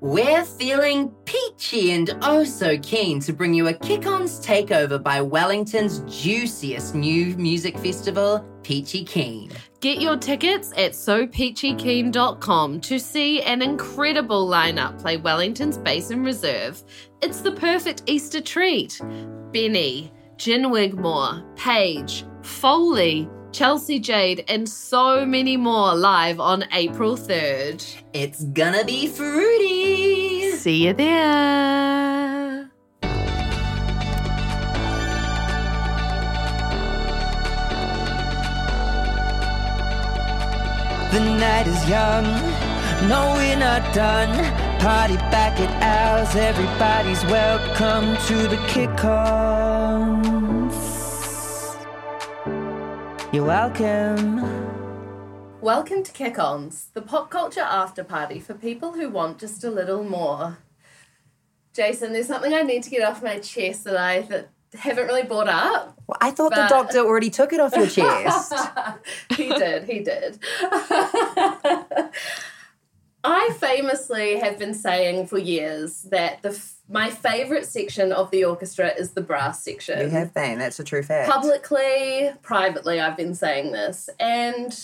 We're feeling peachy and oh so keen to bring you a Kick On's takeover by Wellington's juiciest new music festival, Peachy Keen. Get your tickets at sopeachykeen.com to see an incredible lineup play Wellington's Basin Reserve. It's the perfect Easter treat. BENEE, Jen Wigmore, Paige, Foley, Chelsea Jade, and so many more live on April 3rd. It's gonna be fruity! See you there. The night is young, no, we're not done. Party back at ours, everybody's welcome to the kick-ons. You're welcome. Welcome to Kick Ons, the pop culture after party for people who want just a little more. Jason, there's something I need to get off my chest that I that haven't really brought up. Well, I thought the doctor already took it off your chest. he did, he did. I famously have been saying for years that the my favorite section of the orchestra is the brass section. you have been, that's a true fact. Publicly, privately, I've been saying this. And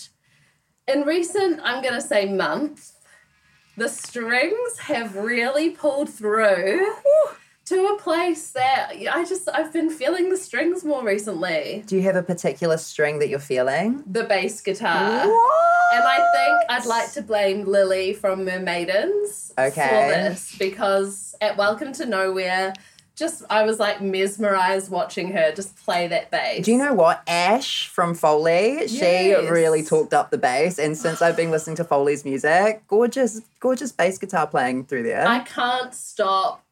in recent, I'm going to say months, the strings have really pulled through to a place that I just, I've been feeling the strings more recently. Do you have a particular string that you're feeling? The bass guitar. What? And I think I'd like to blame Lily from Mermaidens Okay. for this because at Welcome to Nowhere, just I was like mesmerized watching her just play that bass. Do you know what? Ash from Foley, she really talked up the bass. And since I've been listening to Foley's music, gorgeous, gorgeous bass guitar playing through there. I can't stop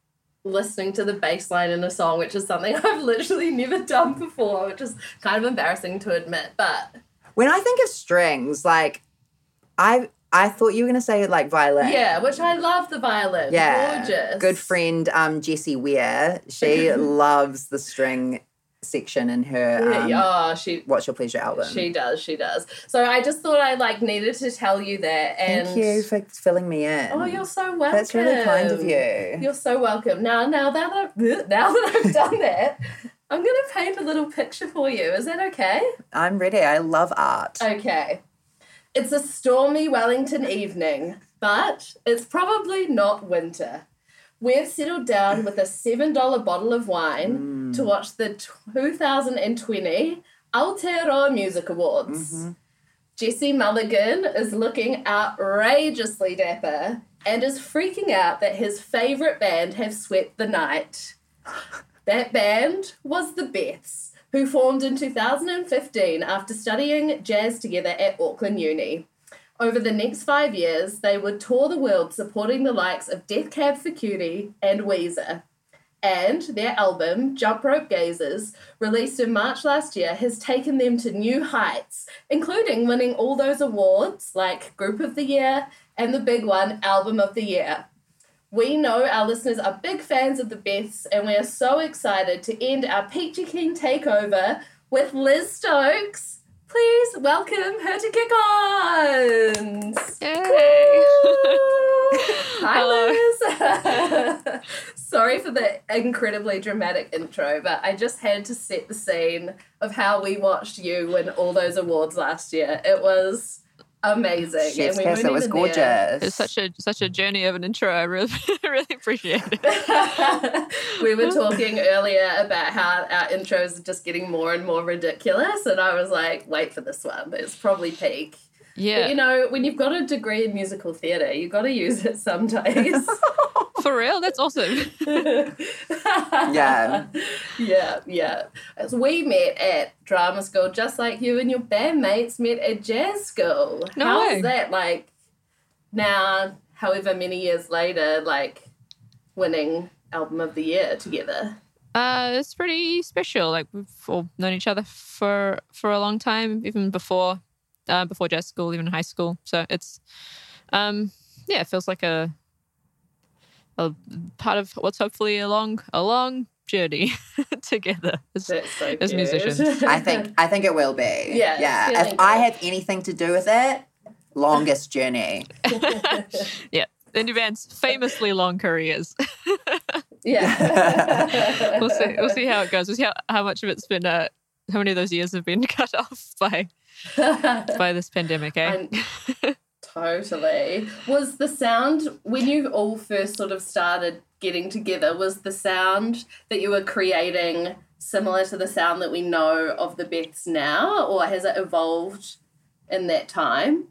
listening to the bass line in a song, which is something I've literally never done before, which is kind of embarrassing to admit. But when I think of strings, like I I thought you were gonna say like violin. yeah, which I love the violin. Yeah. Gorgeous. Good friend um Jessie Ware. She loves the string section in her um, oh, she What's Your Pleasure album. She does, she does. So I just thought I like needed to tell you that. And Thank you for filling me in. Oh, you're so welcome. That's really kind of you. You're so welcome. Now, now that I've, now that I've done that, I'm gonna paint a little picture for you. Is that okay? I'm ready. I love art. Okay. It's a stormy Wellington evening, but it's probably not winter. We've settled down with a $7 bottle of wine to mm. watch the 2020 Aotearoa Music Awards. Mm-hmm. Jesse Mulligan is looking outrageously dapper and is freaking out that his favourite band have swept the night. That band was the Beths, who formed in 2015 after studying jazz together at Auckland Uni. Over the next five years, they would tour the world supporting the likes of Death Cab for Cutie and Weezer. And their album, Jump Rope Gazers, released in March last year, has taken them to new heights, including winning all those awards like Group of the Year and the big one, Album of the Year. We know our listeners are big fans of the Beths, and we are so excited to end our Peachy Keen takeover with Liz Stokes. Please welcome her to Kick Ons. Yay! Hi, Liz. Sorry for the incredibly dramatic intro, but I just had to set the scene of how we watched you win all those awards last year. It was amazing. Chef's we kiss, it was even there. gorgeous. It's such a such a journey of an intro. I really really appreciate it. we were talking earlier about how our intros are just getting more and more ridiculous, and I was like, wait for this one. It's probably peak. But Yeah, you know, when you've got a degree in musical theatre, you've got to use it some days. for real. That's awesome. Yeah. yeah, yeah. As we met at drama school, just like you and your bandmates met at jazz school. No How way. is that like now, however many years later, like winning album of the year together? Uh, it's pretty special. Like we've all known each other for for a long time, even before uh, before jazz school, even high school. So it's um yeah, it feels like a a part of what's hopefully a long a long journey together. As, so As musicians. I think I think it will be. Yeah, Yeah. feeling If I have anything to do with it, longest journey. yeah, indie bands famously long careers. Yeah. we'll see. We'll see how it goes. We'll see how, how much of it's been. Uh, how many of those years have been cut off by by this pandemic? Eh? And- totally. Was the sound when you all first sort of started getting together? Was the sound that you were creating similar to the sound that we know of the Beths now, or has it evolved in that time?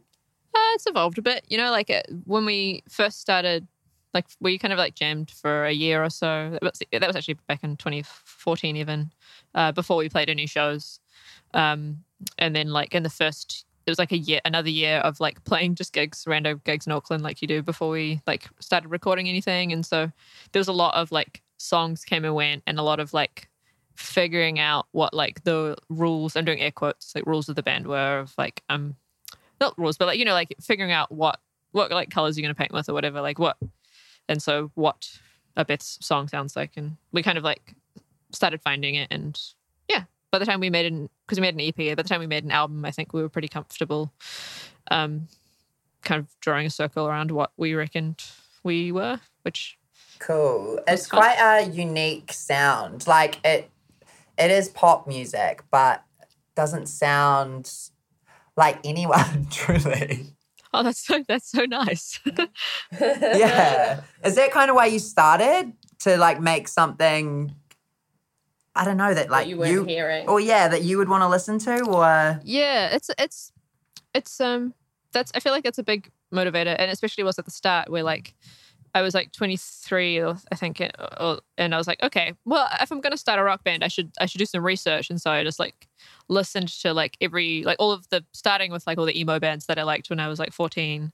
Uh, it's evolved a bit. You know, like it, when we first started, like we kind of like jammed for a year or so. That was, that was actually back in 2014, even uh, before we played any shows. Um, and then like in the first, it was like a year, another year of like playing just gigs, random gigs in Auckland, like you do before we like started recording anything. And so there was a lot of like songs came and went, and a lot of like figuring out what like the rules. I'm doing air quotes, like rules of the band were of like um not rules, but like you know, like figuring out what what like colors you're gonna paint with or whatever, like what, and so what a Beth's song sounds like, and we kind of like started finding it, and yeah, by the time we made an because we made an EP, by the time we made an album, I think we were pretty comfortable, um, kind of drawing a circle around what we reckoned we were, which Cool. It's fun. quite a unique sound. Like it it is pop music, but doesn't sound like anyone truly. oh, that's so that's so nice. Yeah. is that kind of why you started to like make something I don't know that That like you weren't hearing. or yeah, that you would want to listen to or Yeah, it's it's it's um that's I feel like that's a big motivator, and especially was at the start where like I was like 23, or I think, it- or, and I was like, okay, well, if I'm gonna start a rock band, I should I should do some research, and so I just like listened to like every like all of the starting with like all the emo bands that I liked when I was like 14,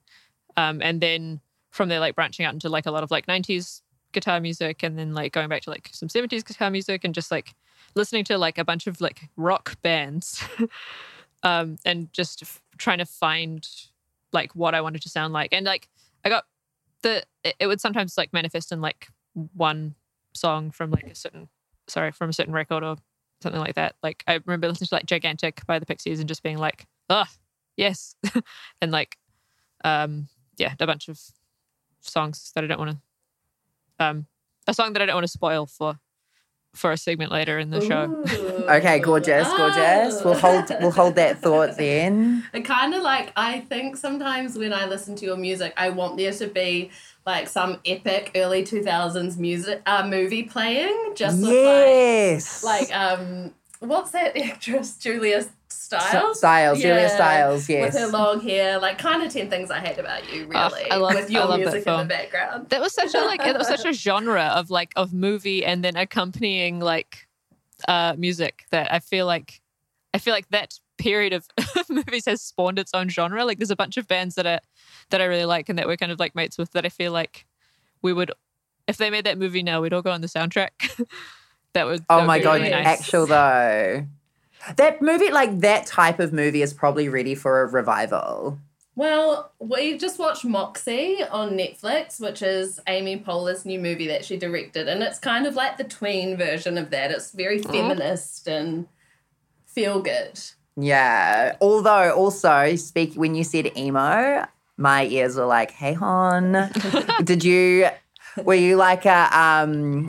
um, and then from there like branching out into like a lot of like 90s guitar music, and then like going back to like some 70s guitar music, and just like listening to like a bunch of like rock bands um and just f- trying to find like what i wanted to sound like. And like i got the it, would sometimes like manifest in like one song from like a certain sorry from a certain record or something like that. Like i remember listening to like gigantic by the pixies and just being like oh yes. And like um yeah a bunch of songs that i don't want to um a song that i don't want to spoil for for a segment later in the show Okay, gorgeous, gorgeous. We'll hold we'll hold that thought then. It kind of like I think sometimes when I listen to your music, I want there to be like some epic early two thousands music uh, movie playing, just with Yes. like like um what's that actress Julia Stiles? Styles, Julia Stiles, yes. With her long hair, like kind of ten things I hate about you, Oh, really. I love- with I your love that music in the film. background. that was such a like it was such a genre of like of movie and then accompanying like uh music that I feel like I feel like that period of movies has spawned its own genre. Like there's a bunch of bands that are that I really like and that we're kind of like mates with that I feel like we would if they made that movie now we'd all go on the soundtrack. that would that Oh would my be god, really nice. actual though. That movie, like that type of movie, is probably ready for a revival. Well, we just watched Moxie on Netflix, which is Amy Poehler's new movie that she directed, and it's kind of like the tween version of that. It's very feminist and feel good. Yeah. Although, also, speak when you said emo, my ears were like, "Hey, hon, did you? Were you like a um,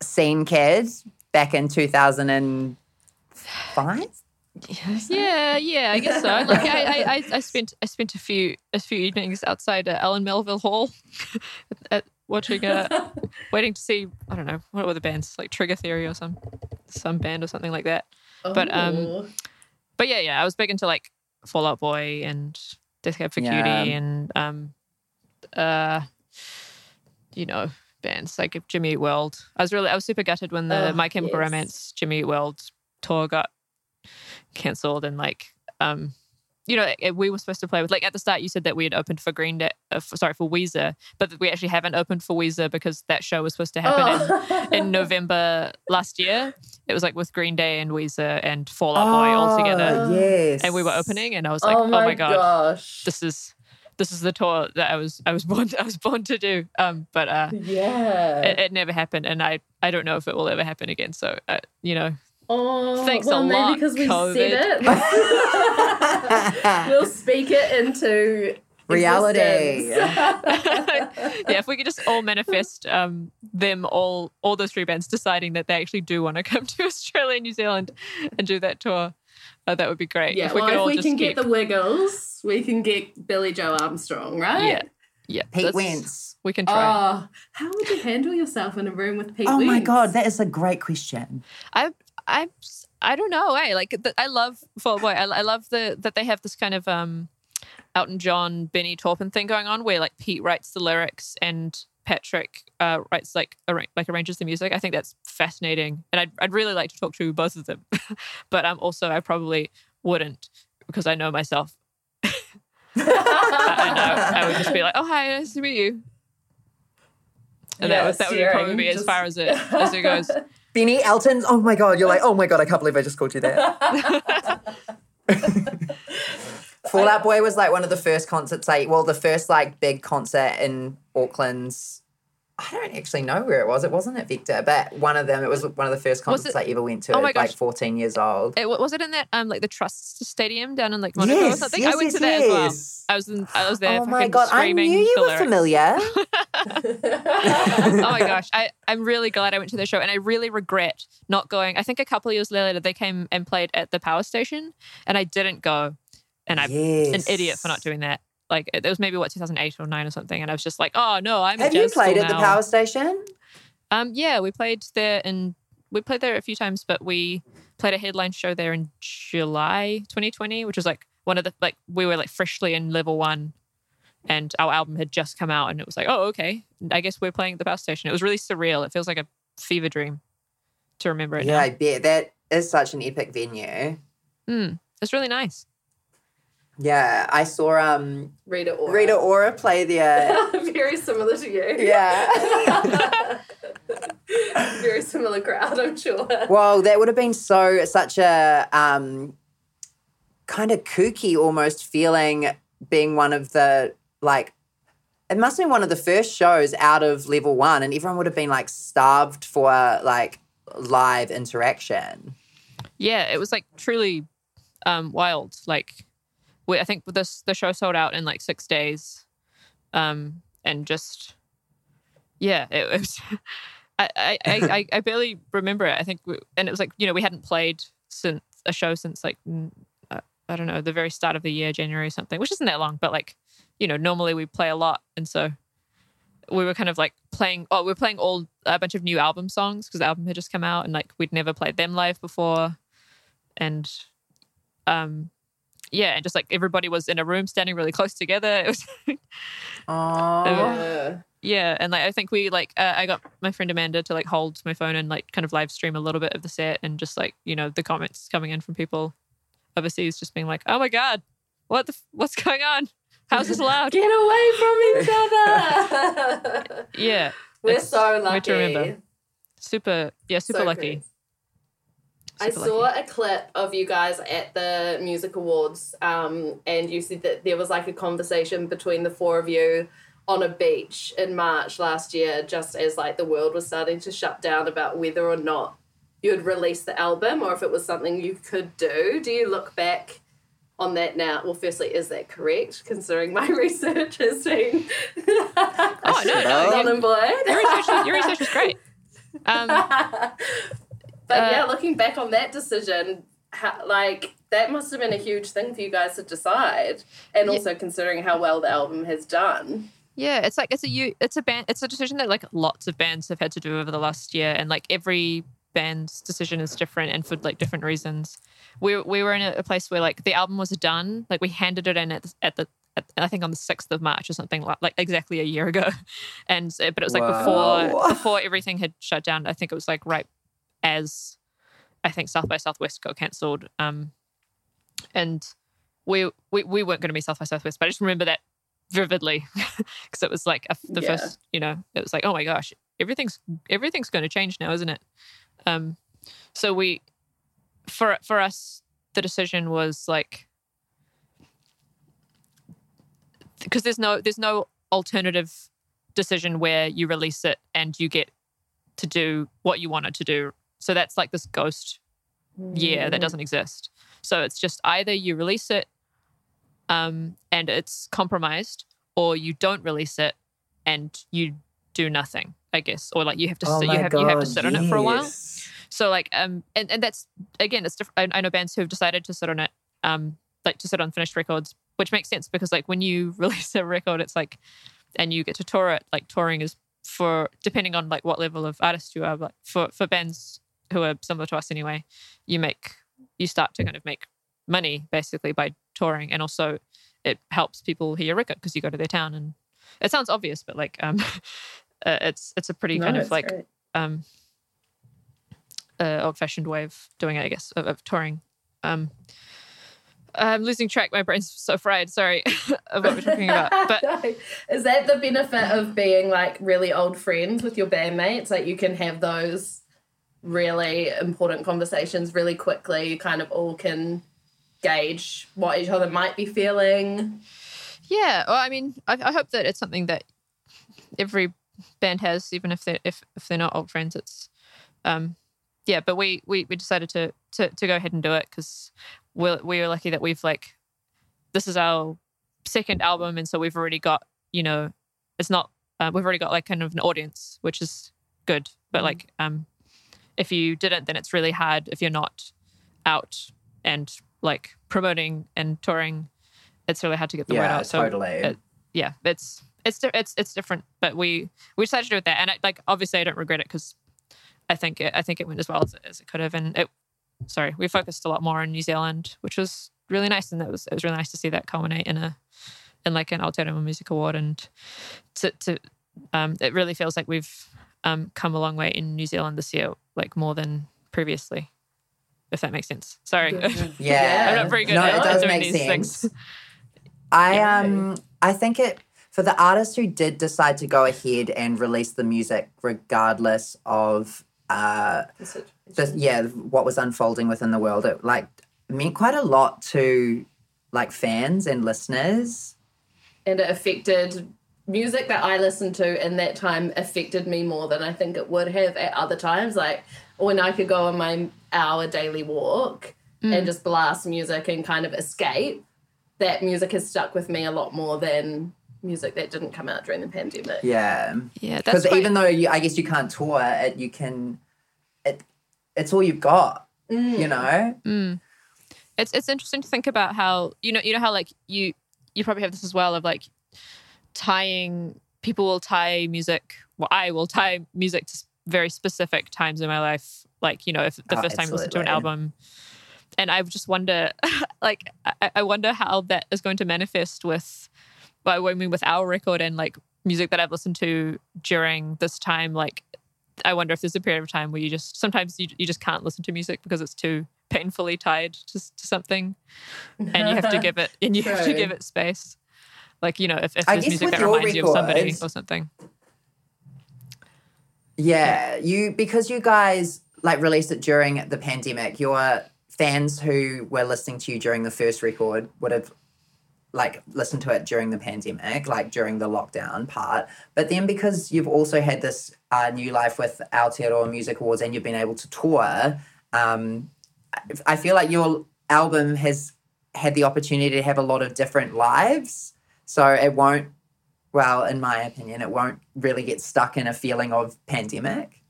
scene kid back in two thousand and five? Yeah, yeah, I guess so. Like I, I, I, I spent I spent a few a few evenings outside uh, Ellen Melville Hall, at, watching uh, waiting to see I don't know what were the bands like Trigger Theory or some some band or something like that. But, um, But yeah, yeah, I was big into like Fall Out Boy and Death Cab for Yeah. Cutie and um uh you know bands like Jimmy Eat World. I was really I was super gutted when the Oh, My Chemical yes. Romance Jimmy Eat World tour got cancelled and like um you know we were supposed to play with like at the start you said that we had opened for Green Day uh, for, sorry for Weezer but we actually haven't opened for Weezer because that show was supposed to happen Oh. in, in November last year it was like with Green Day and Weezer and Fall Out Boy all together Oh, Yes. and we were opening and I was like oh, oh my my, god gosh. this is this is the tour that I was I was born I was born to do um but uh yeah. it, it never happened and I I don't know if it will ever happen again so uh, you know oh, thanks well, a maybe lot, because we COVID. said it. we'll speak it into Reality. yeah, if we could just all manifest um, them all, all those three bands deciding that they actually do want to come to Australia and New Zealand and do that tour, uh, that would be great. Yeah, if we well, could if all we just can keep, get the Wiggles, we can get Billie Joe Armstrong, right? yeah, yeah, Pete that's- Wentz. We can try. Oh, how would you handle yourself in a room with Pete Oh my god, that is a great question. I I I don't know. I like the, I love Fall Out Boy. I, I love the that they have this kind of um Elton John, Benny Taupin thing going on, where like Pete writes the lyrics and Patrick uh, writes like arra- like arranges the music. I think that's fascinating, and I'd I'd really like to talk to both of them, but um also I probably wouldn't because I know myself. I, I know I would just be like, oh hi, nice to meet you. And Yeah, that would, that would probably be as just- far as it as it goes. Benny Elton. Oh my god, you're like, oh my god, I can't believe I just called you that. Fall Out Boy was like one of the first concerts, like well, the first like big concert in Auckland's. I don't actually know where it was. It wasn't at Vector, but one of them. It was one of the first concerts it- I ever went to. Oh my at, like 14 years old. It, was it in that um like the Trust Stadium down in like Monaco or Yes, something? yes, I went yes, to that as well. I was in, I was there. Oh my god, I knew you were lyrics. familiar. oh my gosh, I I'm really glad I went to the show, and I really regret not going. I think a couple of years later they came and played at the Power Station, and I didn't go, and I'm an idiot for not doing that. Like it was maybe what 2008 or nine or something, and I was just like, oh no, I'm. Have you played at the power station? Um, yeah, we played there and we played there a few times, but we played a headline show there in July 2020, which was like one of the like we were like freshly in level one, and our album had just come out, and it was like, oh, okay, I guess we're playing at the power station. It was really surreal. It feels like a fever dream to remember it. Yeah, now. I bet that is such an epic venue. Mm, it's really nice. Yeah, I saw um Rita Ora. Rita Ora play there. Very similar to you. yeah. Very similar crowd, I'm sure. Well, that would have been so such a um, kind of kooky almost feeling being one of the like it must have been one of the first shows out of level one and everyone would have been like starved for like live interaction. Yeah, it was like truly um, wild. Like, we, I think this the show sold out in like six days, um, and just yeah, it, was. I, I, I, I- barely remember it. I think, we, and it was like you know we hadn't played since a show since like uh, I don't know the very start of the year, January or something, which isn't that long, but like you know normally we play a lot, and so we were kind of like playing. Oh, we are playing all a bunch of new album songs because the album had just come out, and like we'd never played them live before, and um, yeah, and just like everybody was in a room standing really close together. It was Oh, Yeah. yeah, and like I think we like uh, I got my friend Amanda to like hold my phone and like kind of live stream a little bit of the set and just like you know the comments coming in from people overseas just being like, oh my god, what the f- what's going on? How's this allowed? Get away from each other. yeah, We're so weird lucky. to remember. super yeah super So lucky. crazy. I saw lucky. a clip of you guys at the music awards, um, and you said that there was like a conversation between the four of you on a beach in March last year, just as like the world was starting to shut down about whether or not you'd release the album or if it was something you could do. Do you look back on that now? Well, firstly, is that correct? Considering my research has been Oh no, no, null you- your research, your research is great. Um, but Uh, yeah, looking back on that decision, how, like that must have been a huge thing for you guys to decide, and Yeah. also considering how well the album has done. Yeah, it's like it's a you it's a band it's a decision that like lots of bands have had to do over the last year and like every band's decision is different and for like different reasons. We we were in a, a place where like the album was done, like we handed it in at the, at the at, I think on the 6th of March or something like, like exactly a year ago. And uh, but it was like Wow. before before everything had shut down. I think it was like right as I think South by Southwest got cancelled. Um and we we, we weren't going to be South by Southwest, but I just remember that vividly because it was like a, the Yeah. first, you know, it was like, oh my gosh, everything's everything's going to change now, isn't it? Um, so we, for for us, the decision was like, because there's no there's no alternative decision where you release it and you get to do what you wanted to do. So that's like this ghost year that doesn't exist. So it's just either you release it um, and it's compromised, or you don't release it and you do nothing, I guess, or like you have to Oh sit, you have you have to God, sit on it for a while. So like um and, and that's again it's different. I, I know bands who have decided to sit on it um like to sit on finished records, which makes sense because like when you release a record, it's like and you get to tour it. Like touring is for depending on like what level of artist you are, but for for bands who are similar to us anyway, you make you start to kind of make money basically by touring, and also it helps people hear your record because you go to their town and it sounds obvious, but like um uh, it's it's a pretty No, kind of like great. um uh, old-fashioned way of doing it, I guess, of, of touring. Um, I'm losing track. My brain's so fried. Sorry of what we're talking about. But No. is that the benefit of being like really old friends with your bandmates? Like you can have those really important conversations really quickly. You kind of all can gauge what each other might be feeling. yeah, well, I mean, I, I hope that it's something that every band has, even if they're if, if they're not old friends. It's um, yeah. But we we, we decided to to to go ahead and do it because we're we are lucky that we've like this is our second album, and so we've already got you know it's not uh, we've already got like kind of an audience, which is good. But like um, if you didn't, then it's really hard if you're not out and like promoting and touring. It's really hard to get the word out. So totally. it- yeah, it's it's it's it's different, but we we decided to do it that, and I, like obviously I don't regret it because I think it, I think it went as well as, as it could have, and it. Sorry, we focused a lot more on New Zealand, which was really nice, and that was it was really nice to see that culminate in a in like an Aotearoa Music Award, and to to um, it really feels like we've um, come a long way in New Zealand this year, like more than previously, if that makes sense. Sorry, Yeah. I'm not very good no, at it does doing make these sense. things. I Yeah. um I think it for the artists who did decide to go ahead and release the music regardless of uh the, yeah what was unfolding within the world it like meant quite a lot to like fans and listeners and it affected music that I listened to in that time affected me more than I think it would have at other times. Like when I could go on my hour daily walk and mm. just blast music and kind of escape, that music has stuck with me a lot more than music that didn't come out during the pandemic. yeah. Yeah, because quite- even though you I guess you can't tour it you can it it's all you've got mm. you know? Mm. It's it's interesting to think about how you know you know how like you you probably have this as well of like tying people will tie music well I will tie music to very specific times in my life. Like you know if the Oh, first time you listen to an album. And I just wonder like I, I wonder how that is going to manifest with by I mean with our record and like music that I've listened to during this time. Like I wonder if there's a period of time where you just sometimes you, you just can't listen to music because it's too painfully tied to, to something. And you have to give it and you have to give it space like you know if, if there's music that reminds you of somebody or something Yeah, you because you guys like released it during the pandemic. Your fans who were listening to you during the first record would have like listened to it during the pandemic, like during the lockdown part. But then because you've also had this uh, new life with Aotearoa Music Awards and you've been able to tour, um, I feel like your album has had the opportunity to have a lot of different lives. So it won't, well, in my opinion, it won't really get stuck in a feeling of pandemic.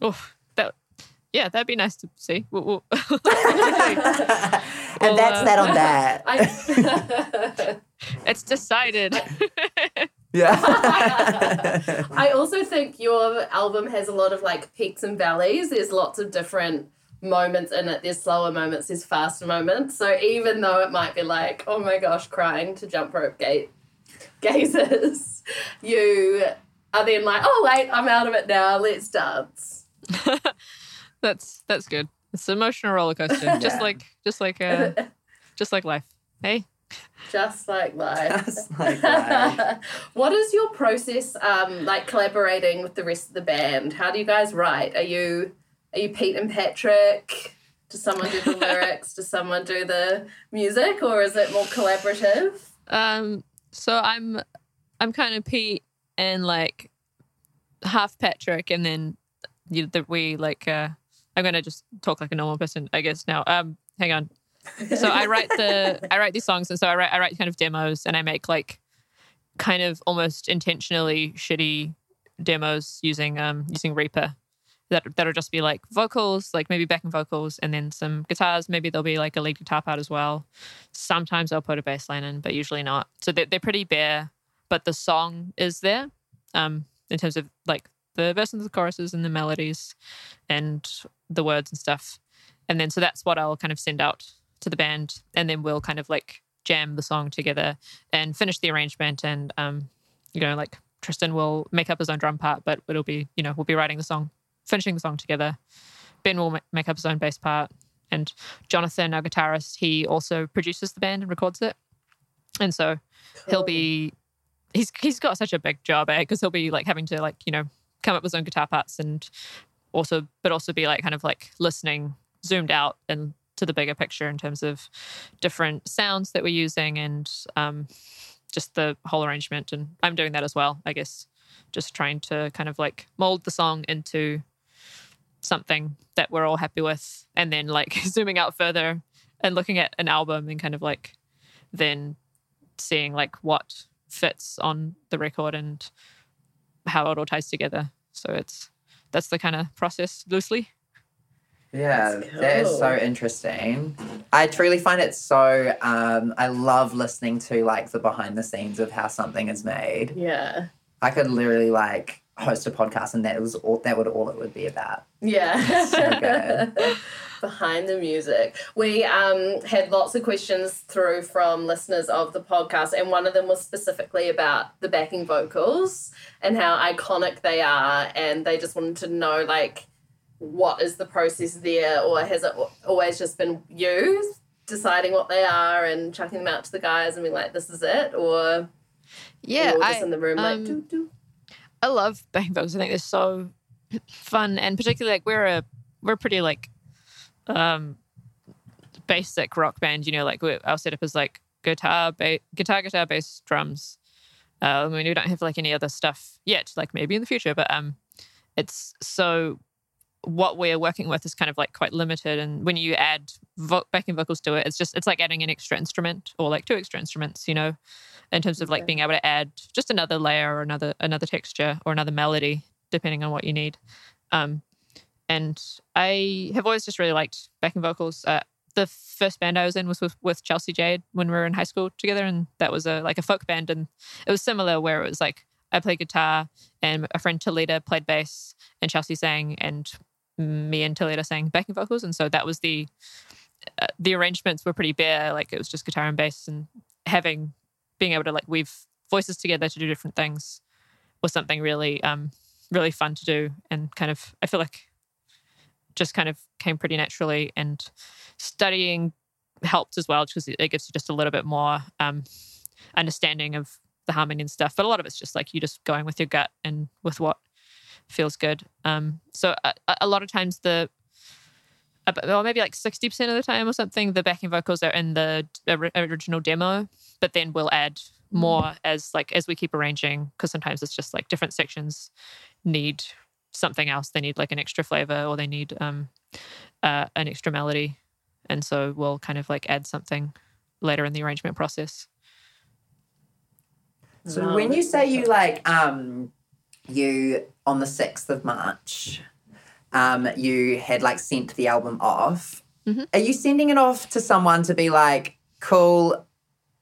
oh that yeah that'd be nice to see We'll- we'll- and Well, that's uh, that on that. I, it's decided yeah. I also think your album has a lot of like peaks and valleys. There's lots of different moments in it. There's slower moments, there's faster moments. So even though it might be like, oh my gosh, crying to jump rope gate gazers, you are then like, oh wait, I'm out of it now. Let's dance. that's that's good it's an emotional roller coaster just like just like uh just like life hey Just like life. Just like life. what is your process um, like collaborating with the rest of the band? How do you guys write? Are you are you Pete and Patrick? Does someone do the lyrics? Does someone do the music, or is it more collaborative? Um, so I'm I'm kind of Pete and like half Patrick, and then you the we like uh I'm gonna just talk like a normal person, I guess now. Um, hang on. So I write the I write these songs, and so I write I write kind of demos, and I make like kind of almost intentionally shitty demos using um using Reaper. That that'll just be like vocals, like maybe backing vocals, and then some guitars. Maybe there'll be like a lead guitar part as well. Sometimes I'll put a bass line in, but usually not. So they're, they're pretty bare, but the song is there. Um, in terms of like the verses, the choruses, and the melodies, and the words and stuff. And then so that's what I'll kind of send out to the band, and then we'll kind of like jam the song together and finish the arrangement. And um, you know, like Tristan will make up his own drum part, but it'll be you know we'll be writing the song, finishing the song together. Ben will make up his own bass part, and Jonathan, our guitarist, he also produces the band and records it. And so he'll be he's he's got such a big job eh because he'll be like having to like you know come up with his own guitar parts and also but also be like kind of like listening zoomed out and to the bigger picture in terms of different sounds that we're using and um, just the whole arrangement and i'm doing that as well i guess just trying to kind of like mold the song into something that we're all happy with and then like zooming out further and looking at an album and kind of like then seeing like what fits on the record and how it all ties together so it's that's the kind of process loosely Yeah, That's that is so interesting. I truly find it so. Um, I love listening to like the behind the scenes of how something is made. Yeah. I could literally like host a podcast, and that was all. That would all it would be about. Yeah. So. Behind the music. We um, had lots of questions through from listeners of the podcast, and one of them was specifically about the backing vocals and how iconic they are. And they just wanted to know, like, what is the process there, or has it always just been you deciding what they are and chucking them out to the guys and being like, this is it? Or yeah you're just I, in the room like, um, doo doo. I love backing vocals. I think they're so fun, and particularly like we're a we're pretty like um basic rock band. You know, like we our setup is like guitar, ba- guitar, guitar, bass, drums. Uh, I mean, we don't have like any other stuff yet. Like maybe in the future, but um, it's so what we're working with is kind of like quite limited. And when you add vo- backing vocals to it, it's just it's like adding an extra instrument or like two extra instruments. You know, in terms of like being able to add just another layer or another another texture or another melody depending on what you need um and i have always just really liked backing vocals uh, the first band i was in was with, with chelsea jade when we were in high school together and that was a like a folk band and it was similar where it was like i played guitar and a friend talita played bass and chelsea sang and me and talita sang backing vocals and so that was the uh, the arrangements were pretty bare like it was just guitar and bass and having being able to like weave voices together to do different things was something really um really fun to do and kind of I feel like just kind of came pretty naturally and studying helped as well because it gives you just a little bit more um understanding of the harmony and stuff but a lot of it's just like you just going with your gut and with what feels good. Um so a, a- a lot of times the ab- or maybe like 60% of the time or something the backing vocals are in the original demo but then we'll add more as like as we keep arranging because sometimes it's just like different sections need something else. They need like an extra flavor or they need um uh, an extra melody. And so we'll kind of like add something later in the arrangement process. So Wow, when you say you like um you on the sixth of March, um you had like sent the album off. Mhm. Are you sending it off to someone to be like, cool,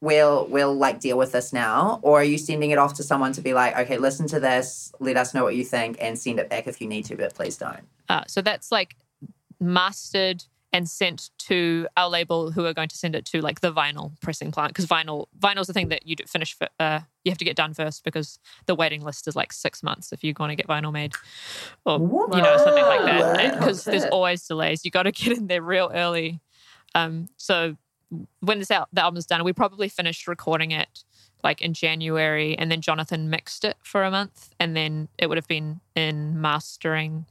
we'll we'll like deal with this now, or are you sending it off to someone to be like, okay, listen to this, let us know what you think, and send it back if you need to, but please don't. Uh, so that's like mastered and sent to our label, who are going to send it to like the vinyl pressing plant because vinyl vinyl's the thing that you do finish. For, uh, you have to get done first because the waiting list is like six months if you're going to get vinyl made, or you know something like that. Because there's always delays. You got to get in there real early. Um, so when this out the album is done, we probably finished recording it like in January, and then Jonathan mixed it for a month, and then it would have been in mastering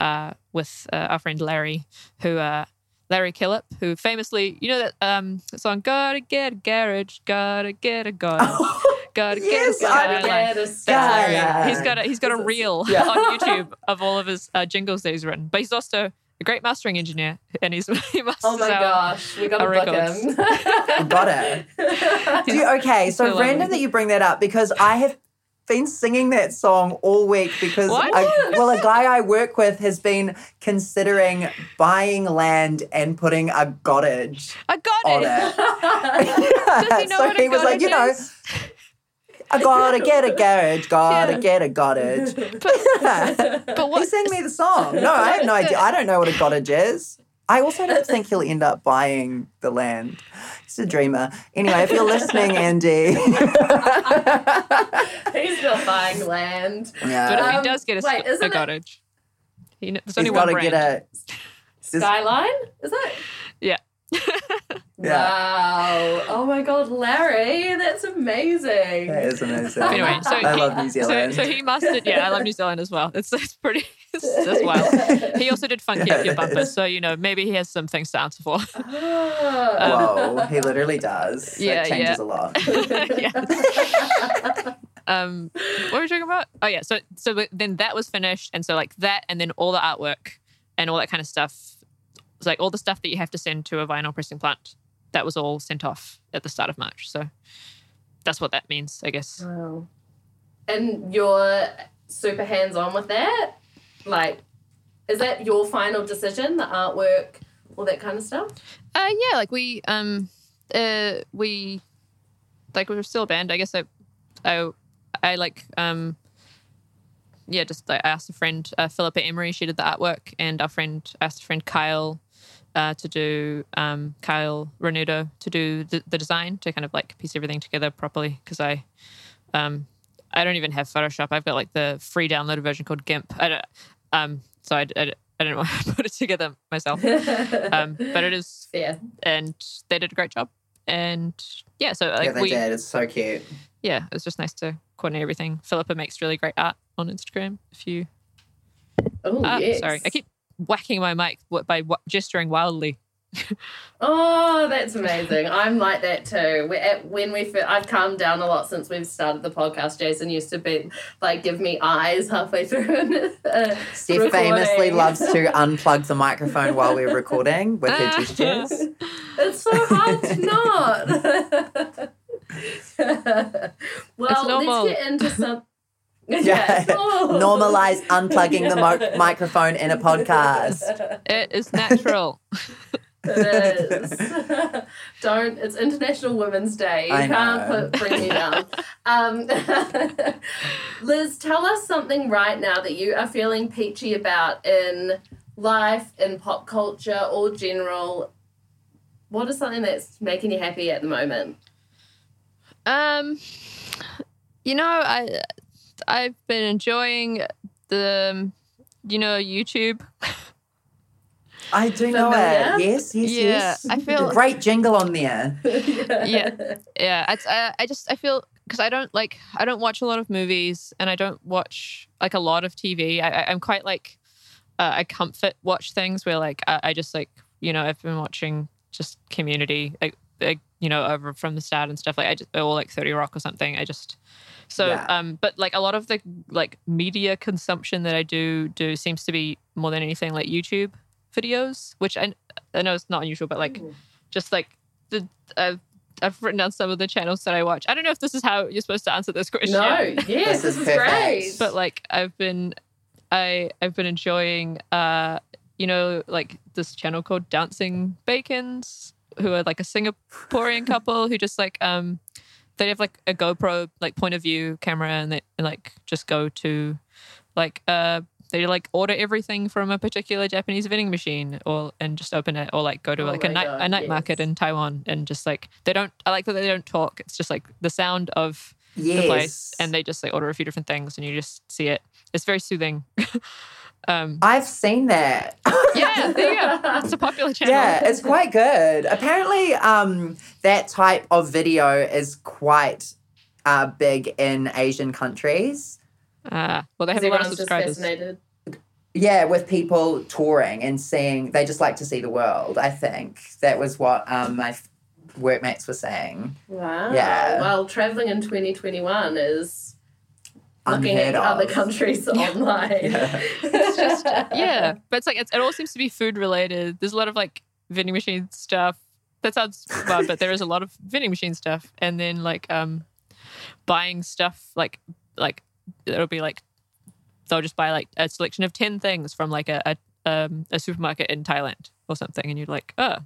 uh, with uh, our friend Larry, who uh, Larry Killip, who famously, you know that um song, "Gotta get a garage, gotta get a garage, gotta Yes, get a I skyline." get a That's Larry. Skyline. He's got a he's got a reel Yeah. on YouTube of all of his uh, jingles that he's written, but he's also a great mastering engineer, and he's he masters Oh my our- gosh, we got to our book records. him. Got it. Do you, okay, so random that you bring that up because I have been singing that song all week because? I, well, a guy I work with has been considering buying land and putting a cottage I got on it. it. Does he so a he was like, you know? I gotta get a garage, gotta Yeah. get a cottage. But he what? sang me the song. No, I have no idea. I don't know what a cottage is. I also don't think he'll end up buying the land. He's a dreamer. Anyway, if you're listening, Andy. He's still buying land. But yeah. if Um, he does get a, wait, s- a isn't it- cottage, he, kn- there's He's only got one to brand. get a. Skyline? Is it? Yeah. Yeah. Wow. Oh my god, Larry, that's amazing. That is amazing. Anyway, so I he, love New Zealand. So, so he mastered. Yeah, I love New Zealand as well. It's, it's pretty. It's, it's wild. He also did funky Yeah, up your it bumper, is. so you know maybe he has some things to answer for. Ah. Whoa, he literally does. Yeah, it changes yeah. a lot. yeah. Um, what were we talking about? Oh yeah, so so then that was finished, and so like that, and then all the artwork and all that kind of stuff, it's like all the stuff that you have to send to a vinyl pressing plant, that was all sent off at the start of March. So that's what that means, I guess. Wow. And you're super hands on with that? Like, is that your final decision, the artwork, all that kind of stuff? Uh, yeah, like we um, uh, we like we were still a band. I guess I, I, I like um, yeah, just like I asked a friend, uh, Philippa Emery, she did the artwork, and our friend I asked a friend Kyle, uh, to do um Kyle Renudo to do the, the design to kind of like piece everything together properly because I, um, I don't even have Photoshop. I've got like the free downloaded version called GIMP. I don't, um, so I, I, I don't know how to put it together myself. Um, but it is Fair. and they did a great job. And yeah, so like yeah, they we, did. It's so cute. yeah, it was just nice to coordinate everything. Philippa makes really great art on Instagram. If you, Oh, ah, yes. sorry, I keep whacking my mic by gesturing wildly. Oh, that's amazing. I'm like that too. We, at, when we, fir- I've calmed down a lot since we've started the podcast. Jason used to be like, give me eyes halfway through. uh, Steph recording. famously loves to unplug the microphone while we're recording with her gestures. It's so hard to not. well, let's get into some. Yeah. Normalize unplugging the mo- microphone in a podcast. It is natural. It is. Don't. It's International Women's Day. You I can't know. put, bring me down. Um, Liz, tell us something right now that you are feeling peachy about in life, in pop culture, or general. What is something that's making you happy at the moment? Um, you know, I I've been enjoying the, um, you know, YouTube. I do know it. Yes, yes, Yeah, yes. I feel- great jingle on there. Yeah. yeah it's, I, I just i feel because i don't like i don't watch a lot of movies and i don't watch like a lot of tv I, I, i'm quite like uh, i comfort watch things where like I, I just like you know i've been watching just community like, like you know over from the start and stuff like i just or like 30 rock or something i just so Yeah. um but like a lot of the like media consumption that i do do seems to be more than anything like youtube videos which i, I know it's not unusual but like just like the I've, I've written down some of the channels that I watch. I don't know if this is how you're supposed to answer this question. No, yes, This this, is is, great. But like I've been I I've been enjoying uh you know like this channel called Dancing Bacons who are like a Singaporean couple who just like um they have like a GoPro like point of view camera and they and, like just go to like uh they like order everything from a particular Japanese vending machine or and just open it or like go to Oh like a night God, a night yes. market in Taiwan and just like they don't I like that they don't talk. It's just like the sound of Yes. the place and they just like order a few different things and you just see it. It's very soothing. um I've seen that. yeah, there you go. It's a popular channel. Yeah, it's quite good. Apparently, um, that type of video is quite uh, big in Asian countries. Uh, well, they have a lot of everyone's just subscribers. fascinated. Yeah, with people touring and seeing, they just like to see the world. I think that was what um, my f- workmates were saying. Wow. Yeah. Well, traveling in 2021 is looking unheard at other countries online. It's just yeah, but it's like it's, it all seems to be food related. There's a lot of like vending machine stuff. That sounds bad, but there is a lot of vending machine stuff, and then like um, buying stuff like like it'll be like they'll just buy like a selection of ten things from like a a, um, a supermarket in Thailand or something, and you're like, oh,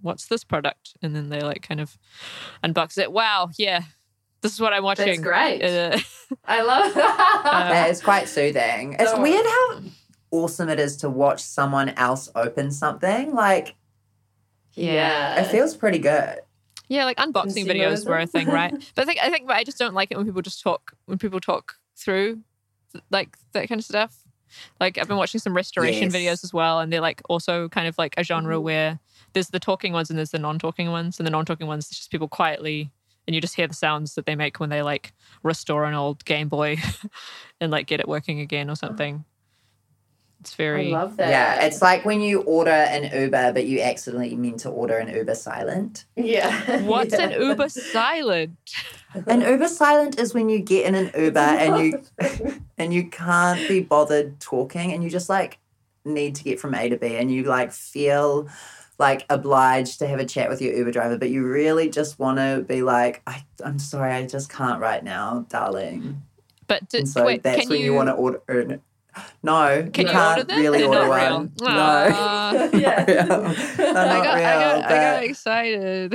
what's this product? And then they like kind of unbox it. Wow, yeah, this is what I'm watching. That's great. Uh, I love Yeah, it's quite soothing. It's Oh. weird how awesome it is to watch someone else open something. Like Yeah. it feels pretty good. Yeah, like unboxing videos were a thing, right? But I think I think but I just don't like it when people just talk when people talk through like that kind of stuff. Like I've been watching some restoration Yes. videos as well, and they're like also kind of like a genre Mm-hmm. where there's the talking ones and there's the non-talking ones, and the non-talking ones it's just people quietly and you just hear the sounds that they make when they like restore an old Game Boy and like get it working again or something. It's very. I very love that. Yeah, it's like when you order an Uber, but you accidentally mean to order an Uber silent. yeah. What's Yeah. an Uber silent? An Uber silent is when you get in an Uber and you and you can't be bothered talking and you just like need to get from A to B and you like feel like obliged to have a chat with your Uber driver, but you really just want to be like, I, I'm sorry, I just can't right now, darling. But d- And so wait, that's can when you, want to order. Er, an- No, Can you you can't order really They're order not one. real. No. Aw. yeah. They're I not got, real. I, got, I got excited.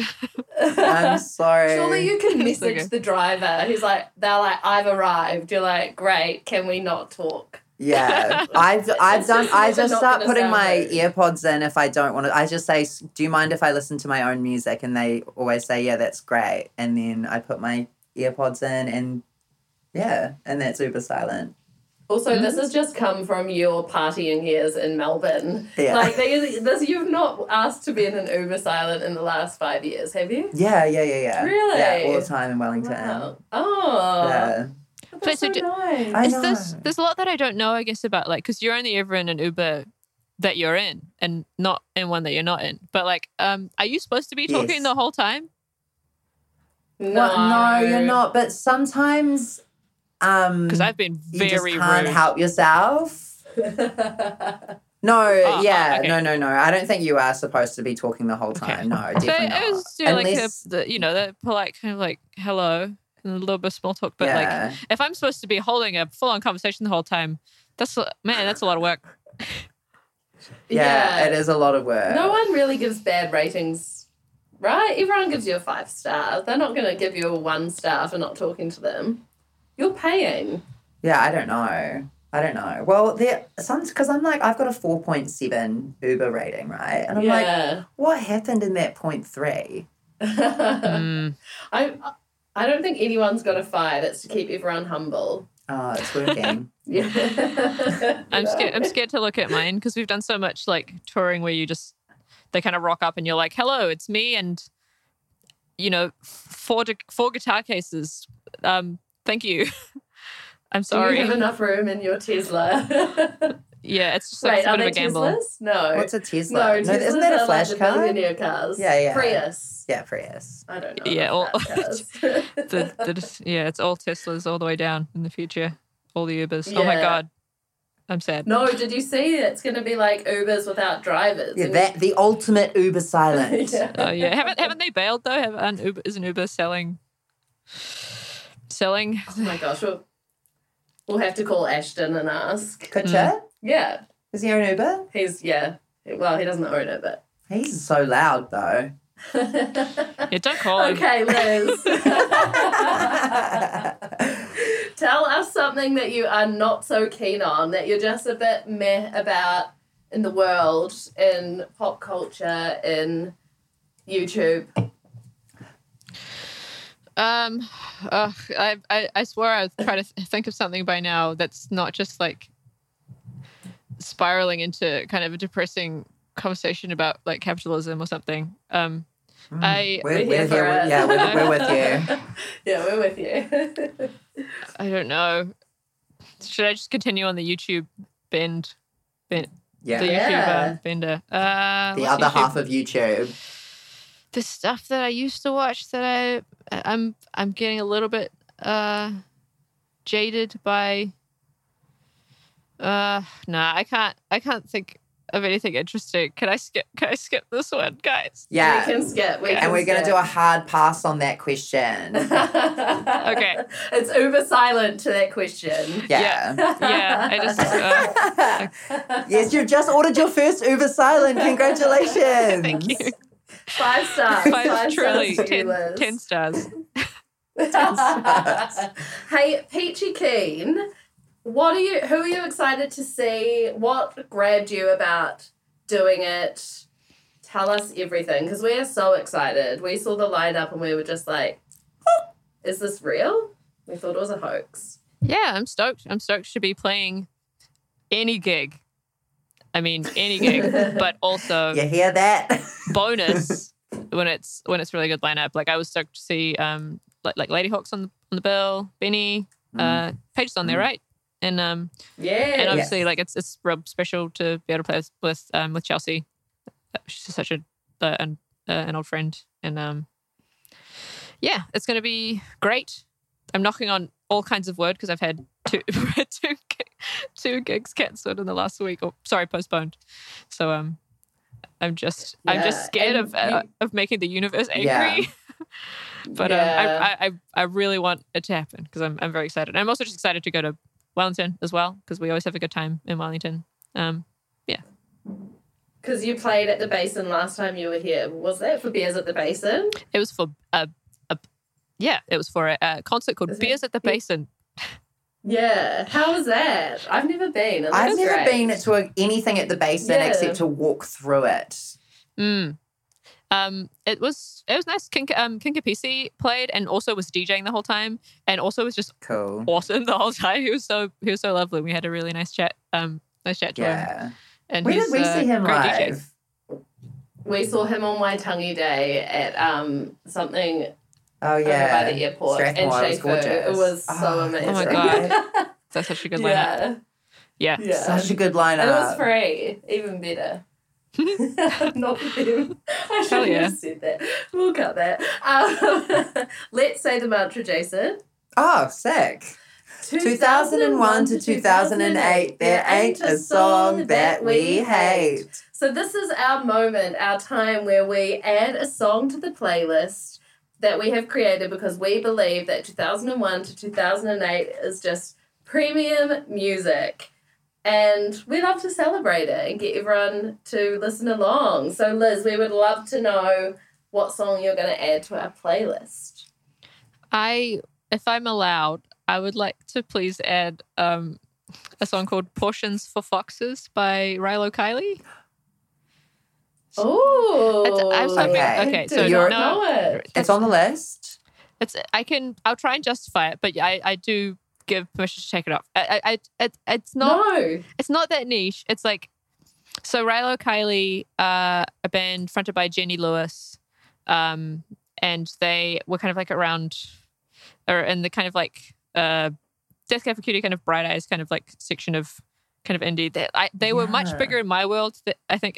I'm sorry. Surely you can It's message okay. the driver. He's like, they're like, I've arrived. You're like, great. Can we not talk? Yeah, I've I've done. just I just start putting my rude. earpods in if I don't want to. I just say, "Do you mind if I listen to my own music?" And they always say, "Yeah, that's great." And then I put my earpods in, and yeah, and that's uber silent. Also, this Mm-hmm. has just come from your partying years in Melbourne. Yeah. Like, they, this, you've not asked to be in an Uber silent in the last five years, have you? Yeah, yeah, yeah, yeah. Really? Yeah, all the time in Wellington. Wow. Oh, Yeah, that's so so do- nice. I know. this? There's a lot that I don't know. I guess about like because you're only ever in an Uber that you're in, and not in one that you're not in. But like, um, are you supposed to be talking Yes. the whole time? no. Well, no, you're not. But sometimes, um, Because I've been you just very can't rude. help yourself. No, oh, yeah, okay. no, no, no. I don't think you are supposed to be talking the whole time. No, So definitely it not. was do like Unless- a, the, you know the polite kind of like hello and a little bit of small talk. But like, if I'm supposed to be holding a full on conversation the whole time, that's man, that's a lot of work. yeah, it is a lot of work. No one really gives bad ratings, right? Everyone gives you a five star. They're not going to give you a one star for not talking to them. You're paying. Yeah, I don't know. I don't know. Well, there some because I'm like I've got a four point seven Uber rating, right? And I'm like, what happened in that point three? Mm. I I don't think anyone's got a five. It's to keep everyone humble. Oh, it's working. Yeah. I'm scared. I'm scared to look at mine because we've done so much like touring where you just they kind of rock up and you're like, "Hello, it's me," and you know, four gu- four guitar cases. Um, thank you. I'm Do sorry. you have enough room in your Tesla? Yeah, it's just like Wait, a are bit of a gamble. Teslas? No. What's a Tesla? no, isn't that a are flash like car? the billionaire cars. Yeah, yeah. Prius. Yeah, Prius. I don't know. Yeah, all- The, the, yeah, it's all Teslas all the way down in the future. All the Ubers. Oh my god, I'm sad. no, did you see it? It's going to be like Ubers without drivers. Yeah, that the ultimate Uber silent. yeah. Oh yeah, haven't haven't they bailed though? Have an Uber is an Uber selling selling? Oh my gosh, we'll, we'll have to call Ashton and ask. Kutcher? Yeah, Is he on Uber? he's yeah. Well, he doesn't own it, but. He's so loud though. Yeah, don't call him. okay, Liz. Tell us something that you are not so keen on, that you're just a bit meh about in the world, in pop culture, in YouTube. Um, ugh, I, I I swear I would try to th- think of something by now that's not just like spiraling into kind of a depressing conversation about like capitalism or something. Um, I We're, We're we're here for here. Yeah, we're, we're with you. yeah, we're with you. I don't know. Should I just continue on the YouTube bend, bend Yeah. the YouTube Yeah. bender? Uh, the other YouTube? half of YouTube. the stuff that I used to watch that I I'm I'm getting a little bit uh jaded by. Uh, nah, I can't. I can't think of anything interesting. Can I skip? Can I skip this one, guys? Yeah. We can skip. We And can and we're going to do a hard pass on that question. okay. It's uber silent to that question. Yeah. Yeah, I just. Uh, yes, you've just ordered your first Uber Silent. Congratulations. thank you. Five stars. Five, Five truly, stars for you, ten, Liz. 10 stars. hey, Peachy Keen, what are you? Who are you excited to see? What grabbed you about doing it? Tell us everything because we are so excited. We saw the lineup and we were just like, "Is this real?" We thought it was a hoax. Yeah, I'm stoked. I'm stoked to be playing any gig. I mean, any gig, but also You hear that? bonus when it's when it's really good lineup. Like I was stoked to see um like like Ladyhawke on the on the bill, BENEE, uh, Paige's on there, right? And um Yeah. and obviously like it's it's real special to be able to play with with, um with Chelsea. She's such a uh, an uh, an old friend, and um yeah, it's gonna be great. I'm knocking on all kinds of wood because I've had two two gi- two gigs cancelled in the last week, or sorry, postponed. So um, I'm just I'm just scared and of uh, of making the universe angry. Yeah. but Yeah. um, I, I I I really want it to happen because I'm I'm very excited. I'm also just excited to go to Wellington as well because we always have a good time in Wellington. Um, yeah. Because you played at the Basin last time you were here. Was that for Beers at the Basin? it was for a, a yeah, it was for a, a concert called Is it- Beers at the Basin. Yeah. How was that? I've never been. I've never great. been to a, anything at the basin Yeah. except to walk through it. Mm. Um, it was it was nice. King um King Kapisi played and also was DJing the whole time and also was just Cool. awesome the whole time. He was so he was so lovely. We had a really nice chat. Um, nice chat to him. Yeah. And Where he's did we uh, see him great DJ. live? We saw him on Waitangi Day at um something Oh yeah. by the airport in Strathmore, it was gorgeous. It was so Oh, amazing. Oh my God. That's such a good lineup. yeah. Yeah. Yeah. Such a good lineup. And it was free, even better. Not for them. I Hell should yeah. have said that. We'll cut that. Um, let's say the mantra, Jason. oh, sick. 2001 to 2008, there ain't a song that we hate. So this is our moment, our time where we add a song to the playlist that we have created because we believe that 2001 to 2008 is just premium music. And we love to celebrate it and get everyone to listen along. So Liz, we would love to know what song you're going to add to our playlist. I, if I'm allowed, I would like to please add um, a song called "Portions for Foxes" by Rilo Kiley. Oh, I was hoping- Okay. okay, so you're- know it. It's on the list. It's I can I'll try and justify it, but I I do give permission to take it off. I I, I it, it's not no. it's not that niche. It's like so Rilo Kiley, uh, a band fronted by Jenny Lewis, um, and they were kind of like around, or in the kind of like uh, Death Cab for Cutie kind of Bright Eyes kind of like section of kind of indie. They I, they were much bigger in my world. That I think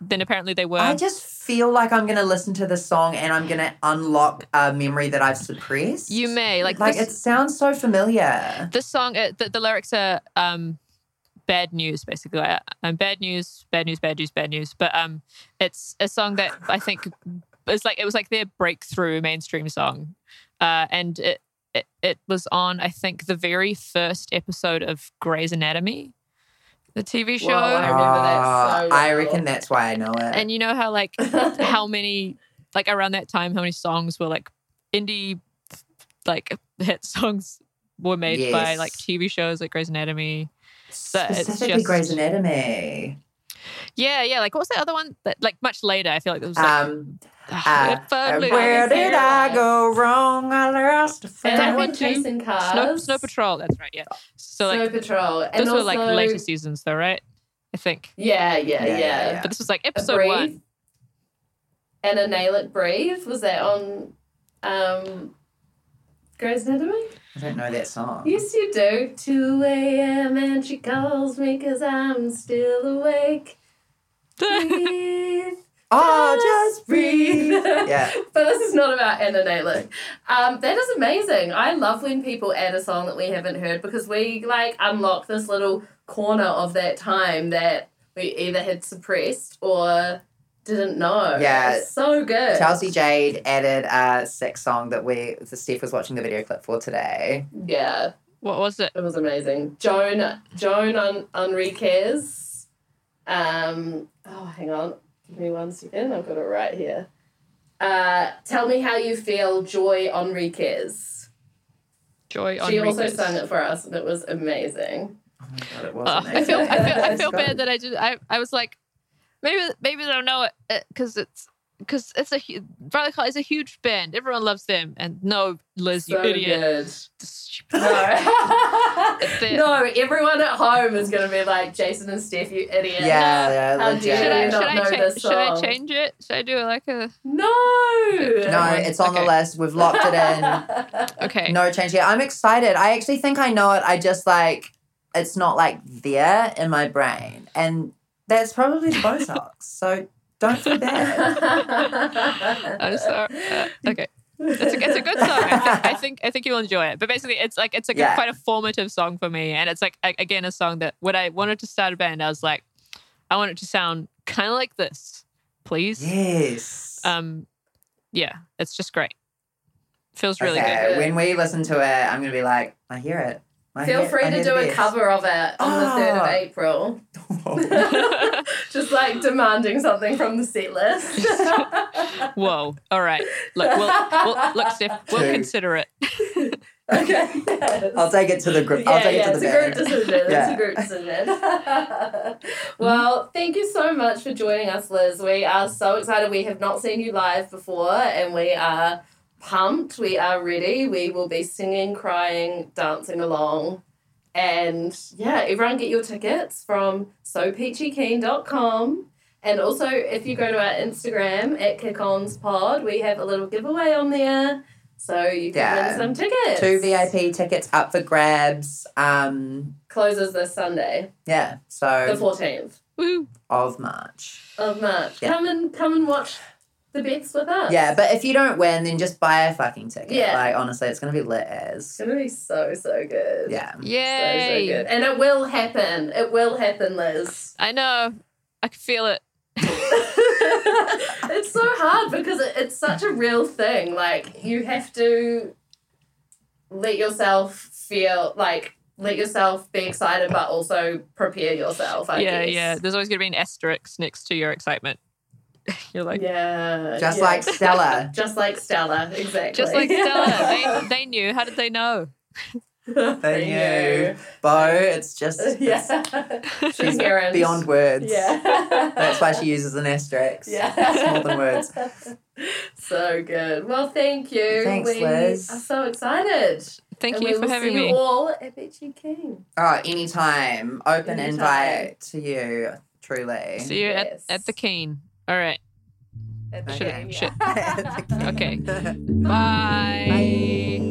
than apparently they were. I just feel like I'm going to listen to this song and I'm going to unlock a memory that I've suppressed. you may like Like, this, it sounds so familiar. this song. Uh, the, the lyrics are um, bad news, basically. Uh, um, bad news, bad news, bad news, bad news. But um, it's a song that I think it's like it was like their breakthrough mainstream song, uh, and it, it it was on I think the very first episode of Grey's Anatomy, the TV show. Whoa, I remember that so Ah, I reckon that's why I know it. and you know how like how many like around that time how many songs were like indie like hit songs were made by like TV shows like Grey's Anatomy. So it's Specifically just- Grey's Anatomy. Yeah, yeah. Like what was the other one that like much later? I feel like it was like Um, uh, where did I go wrong? I lost a And friend. That I've one been chasing cars. Snow Patrol. That's right. Yeah. So Snow Patrol. And those also, were like later seasons though, right? I think. Yeah, yeah, Yeah, yeah. yeah, yeah. But this was like episode one. Anna Nalick Breathe. Was that on um, Grey's Anatomy? I don't know that song. Yes, you do. 2 a.m. and she calls me because I'm still awake. Breathe, Oh, just breathe. Yeah. but this is not about Anna Nalick. Um, that is amazing. I love when people add a song that we haven't heard because we like unlock this little corner of that time that we either had suppressed or didn't know. Yeah. It's so good. Chelsea Jade added a sex song that we, the Steph was watching the video clip for today. Yeah, What was it? it was amazing. Joan Joan Un- Enriquez. Um, oh, hang on. Give me one second. I've got it right here. Uh, tell me how you feel, Joy Enriquez. Joy on She also sang it for us, and it was amazing. Oh my god, it was Uh, amazing. I feel I feel I feel bad that I did I I was like maybe maybe they don't know it because it's because it's a hu- Violet Color is a huge band. Everyone loves them, and no, Liz, you idiot. good. No. No, everyone at home is going to be like, Jason and Steph, you idiot. Yeah, yeah, How legit. Should I you should not I, know cha- this should I change it? Should I do it like a No. No, it's on the list. We've locked it in. okay? No change yet. I'm excited. I actually think I know it. I just like it's not like there in my brain, and that's probably the Botox. So don't feel bad. I'm sorry. Uh, okay. It's a, it's a good song. I think, I think I think you'll enjoy it. But basically, it's like it's like Yeah. a, quite a formative song for me, and it's like again a song that when I wanted to start a band, I was like, I want it to sound kind of like this, please. Yes. Um, yeah, it's just great. Feels really okay. good. When we listen to it, I'm gonna be like, I hear it. I Feel hear- free to do the a best. cover of it on the 3rd of Ah. April. good. Just like demanding something from the set list. Whoa! All right. Look, we'll, we'll look, Steph. We'll Two. consider it. okay. yes. I'll take it to the group. I'll yeah, take yeah, it to the it's a group decision. Yeah. It's a group decision. well, thank you so much for joining us, Liz. We are so excited. We have not seen you live before, and we are pumped. We are ready. We will be singing, crying, dancing along. And yeah, everyone get your tickets from sopeachykeen.com. And also, if you go to our Instagram at KickOnsPod, we have a little giveaway on there. So you can Yeah. win some tickets. Two VIP tickets up for grabs. Um, Closes this Sunday, yeah. So the 14th Woo! of March. of March. Yeah. Come and come and watch the bets with us. Yeah, but if you don't win, then just buy a fucking ticket. Yeah. Like honestly, it's gonna be lit it's gonna be so so good. Yeah. So, so good. And it will happen. It will happen, Liz. I know. I can feel it. it's so hard because it, it's such a real thing. Like you have to let yourself feel like let yourself be excited, but also prepare yourself. I yeah, guess. yeah. There's always going to be an asterisk next to your excitement. You're like, yeah. Just yeah. like Stellar*. Just like Stellar*, exactly. just like Stellar*. they, they knew. How did they know? They knew. Bo, it's just it's Yeah. she's Ignorant. beyond words. Yeah. That's why she uses an asterisk. Yeah. It's more than words. So good. Well, thank you. Thanks, we Liz. are so excited. Thank and you we for will having see me. you all at Peachy Keen. Oh, anytime. Open Anytime. invite to you, truly. See you Yes. at, at the Keen. All right. At the Shit, shit. yeah. Okay. Bye. Bye.